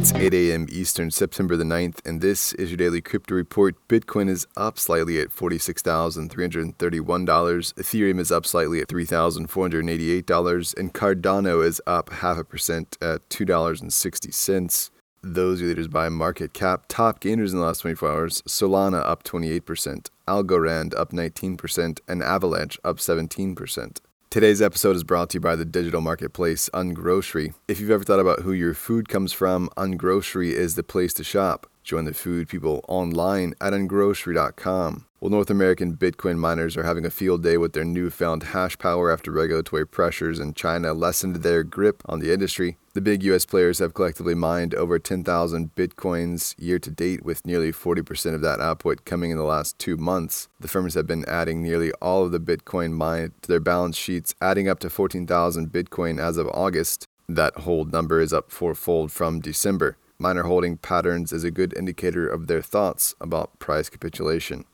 It's 8 a.m. Eastern, September the 9th, and this is your daily crypto report. Bitcoin is up slightly at $46,331. Ethereum is up slightly at $3,488, and Cardano is up half a percent at $2.60. Those are leaders by market cap. Top gainers in the last 24 hours Solana up 28%, Algorand up 19%, and Avalanche up 17%. Today's episode is brought to you by the digital marketplace Ungrocery. If you've ever thought about who your food comes from, Ungrocery is the place to shop. Join the food people online at ungrocery.com. Well, North American Bitcoin miners are having a field day with their newfound hash power after regulatory pressures in China lessened their grip on the industry. The big US players have collectively mined over 10,000 Bitcoins year to date, with nearly 40% of that output coming in the last two months. The firms have been adding nearly all of the Bitcoin mined to their balance sheets, adding up to 14,000 Bitcoin as of August. That hold number is up fourfold from December. Miner holding patterns is a good indicator of their thoughts about price capitulation.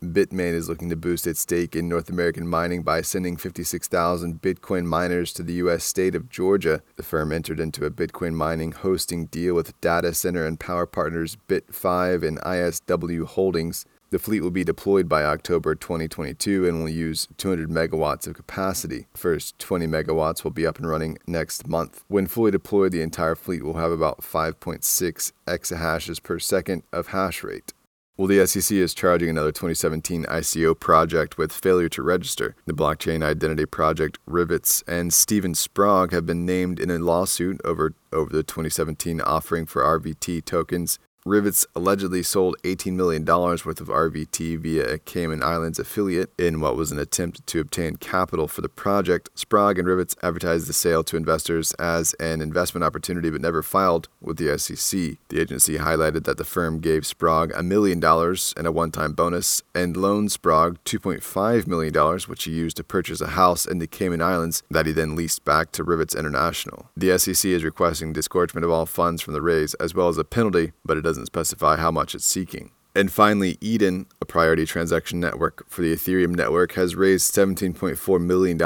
Bitmain is looking to boost its stake in North American mining by sending 56,000 Bitcoin miners to the U.S. state of Georgia. The firm entered into a Bitcoin mining hosting deal with data center and power partners Bit5ive and ISW Holdings. The fleet will be deployed by October 2022 and will use 200 megawatts of capacity. First 20 megawatts will be up and running next month. When fully deployed, the entire fleet will have about 5.6 exahashes per second of hash rate. Well, the SEC is charging another 2017 ICO project with failure to register. The blockchain identity project Rivetz and Steven Sprague have been named in a lawsuit over, over the 2017 offering for RVT tokens Rivetz allegedly sold $18 million worth of RVT via a Cayman Islands affiliate in what was an attempt to obtain capital for the project. Sprague and Rivetz advertised the sale to investors as an investment opportunity but never filed with the SEC. The agency highlighted that the firm gave Sprague a million dollars and a one time bonus and loaned Sprague $2.5 million, which he used to purchase a house in the Cayman Islands that he then leased back to Rivetz International. The SEC is requesting disgorgement of all funds from the raise as well as a penalty, but it doesn't doesn't specify how much it's seeking. And finally, Eden, a priority transaction network for the Ethereum network, has raised $17.4 million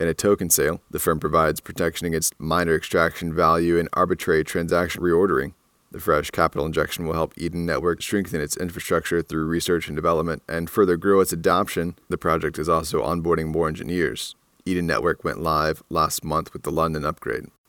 in a token sale. The firm provides protection against miner extraction value and arbitrary transaction reordering. The fresh capital injection will help Eden Network strengthen its infrastructure through research and development and further grow its adoption. The project is also onboarding more engineers. Eden Network went live last month with the London upgrade.